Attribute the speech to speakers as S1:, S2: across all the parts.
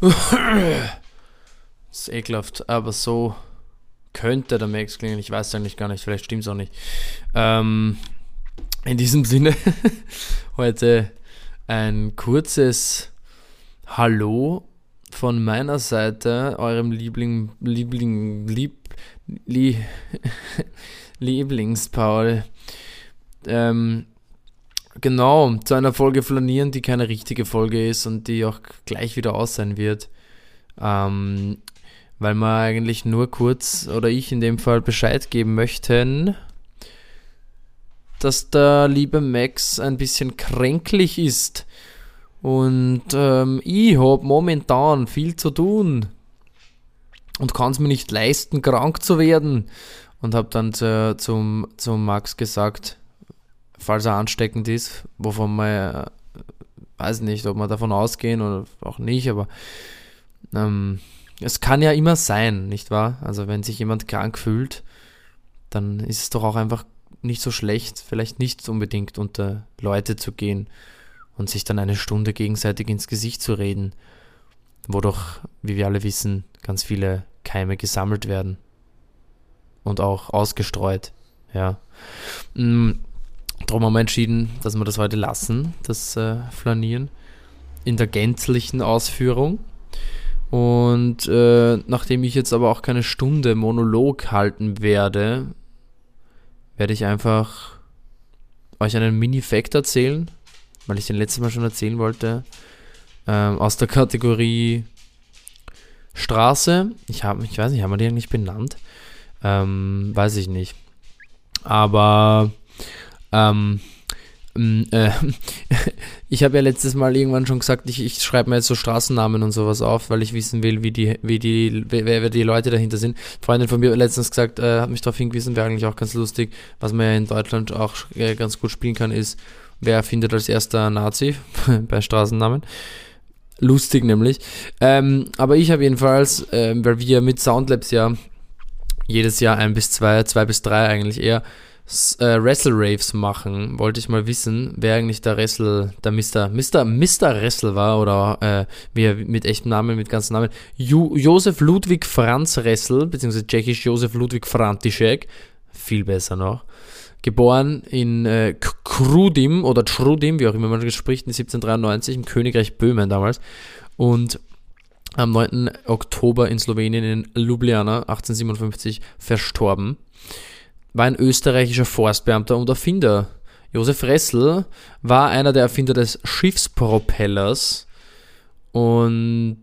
S1: Ist ekelhaft, aber so könnte der Max klingen. Ich weiß eigentlich gar nicht, vielleicht stimmt es auch nicht. Ähm, in diesem Sinne, heute ein kurzes Hallo von meiner Seite, eurem Liebling, Liebling, Lieb, Lie, Lieblingspaul. Ähm, genau, zu einer Folge flanieren, die keine richtige Folge ist und die auch gleich wieder aus sein wird. Ähm, weil wir eigentlich nur kurz, oder ich in dem Fall, Bescheid geben möchten, dass der liebe Max ein bisschen kränklich ist. Und ähm, ich habe momentan viel zu tun und kann es mir nicht leisten, krank zu werden. Und habe dann zu, zum, zum Max gesagt, falls er ansteckend ist, wovon man, äh, weiß nicht, ob wir davon ausgehen oder auch nicht, aber ähm, es kann ja immer sein, nicht wahr? Also wenn sich jemand krank fühlt, dann ist es doch auch einfach nicht so schlecht, vielleicht nicht unbedingt unter Leute zu gehen und sich dann eine Stunde gegenseitig ins Gesicht zu reden, wo doch, wie wir alle wissen, ganz viele Keime gesammelt werden und auch ausgestreut. Ja. Mm, darum haben wir entschieden, dass wir das heute lassen, das äh, Flanieren, in der gänzlichen Ausführung. Und äh, nachdem ich jetzt aber auch keine Stunde Monolog halten werde, werde ich einfach euch einen Mini-Fact erzählen, weil ich den letztes Mal schon erzählen wollte, ähm, aus der Kategorie Straße. Ich habe, ich weiß nicht, haben wir die eigentlich benannt? Ähm, weiß ich nicht. Aber ähm, Mm, äh, ich habe ja letztes Mal irgendwann schon gesagt, ich, ich schreibe mir jetzt so Straßennamen und sowas auf, weil ich wissen will, wie die, wie die, wer, wer die Leute dahinter sind. Freundin von mir hat letztens gesagt, äh, hat mich darauf hingewiesen, wäre eigentlich auch ganz lustig, was man ja in Deutschland auch äh, ganz gut spielen kann, ist, wer findet als erster Nazi bei Straßennamen. Lustig nämlich. Ähm, aber ich habe jedenfalls, äh, weil wir mit Soundlabs ja jedes Jahr ein bis zwei, zwei bis drei eigentlich eher äh, Wrestle Raves machen, wollte ich mal wissen, wer eigentlich der Wrestle, der Mr. Mr. Mr. Wrestle war oder äh, wie er mit echtem Namen, mit ganzen Namen. Jo Josef Ludwig Franz Wrestle, beziehungsweise tschechisch Josef Ludwig František, viel besser noch. Geboren in äh, Krudim oder Trudim, wie auch immer man spricht, in 1793 im Königreich Böhmen damals. Und am 9. Oktober in Slowenien in Ljubljana 1857 verstorben war ein österreichischer Forstbeamter und Erfinder. Josef Ressel war einer der Erfinder des Schiffspropellers und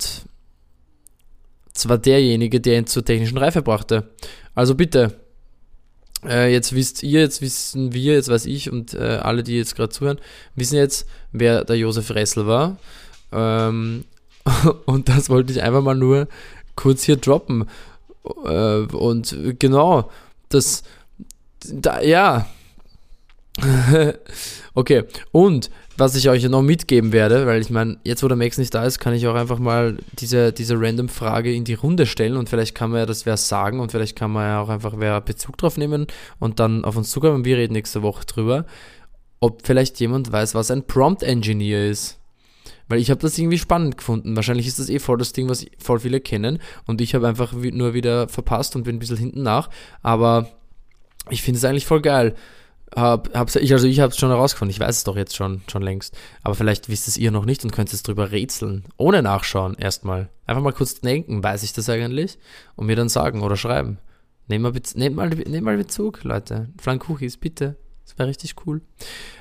S1: zwar derjenige, der ihn zur technischen Reife brachte. Also bitte, äh, jetzt wisst ihr, jetzt wissen wir, jetzt weiß ich und äh, alle, die jetzt gerade zuhören, wissen jetzt, wer der Josef Ressel war. Ähm, und das wollte ich einfach mal nur kurz hier droppen. Äh, und genau, das da, ja. okay, und was ich euch noch mitgeben werde, weil ich meine, jetzt wo der Max nicht da ist, kann ich auch einfach mal diese, diese random Frage in die Runde stellen und vielleicht kann man ja das wer sagen und vielleicht kann man ja auch einfach wer Bezug drauf nehmen und dann auf uns zukommen wir reden nächste Woche drüber, ob vielleicht jemand weiß, was ein Prompt Engineer ist. Weil ich habe das irgendwie spannend gefunden. Wahrscheinlich ist das eh voll das Ding, was voll viele kennen und ich habe einfach nur wieder verpasst und bin ein bisschen hinten nach, aber ich finde es eigentlich voll geil. Hab, hab's, ich, also ich habe es schon herausgefunden, ich weiß es doch jetzt schon, schon längst. Aber vielleicht wisst es ihr noch nicht und könnt es drüber rätseln. Ohne nachschauen erstmal. Einfach mal kurz denken, weiß ich das eigentlich? Und mir dann sagen oder schreiben. Nehmt mal, nehmt mal, nehmt mal Bezug, Leute. Flankkuchis, bitte. Das wäre richtig cool.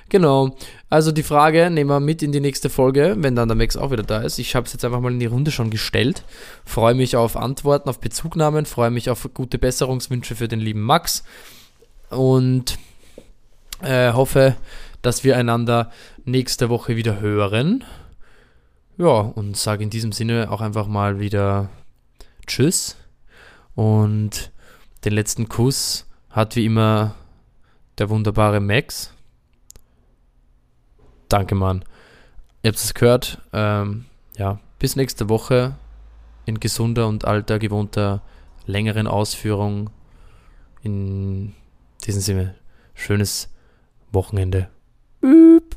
S1: Genau. Also die Frage nehmen wir mit in die nächste Folge, wenn dann der Max auch wieder da ist. Ich habe es jetzt einfach mal in die Runde schon gestellt. Freue mich auf Antworten, auf Bezugnahmen, freue mich auf gute Besserungswünsche für den lieben Max und äh, hoffe, dass wir einander nächste Woche wieder hören. Ja, und sage in diesem Sinne auch einfach mal wieder Tschüss. Und den letzten Kuss hat wie immer der wunderbare Max. Danke, Mann. Ihr habt es gehört. Ähm, ja, bis nächste Woche in gesunder und alter, gewohnter, längeren Ausführung. In diesem Sinne, schönes Wochenende. Üb.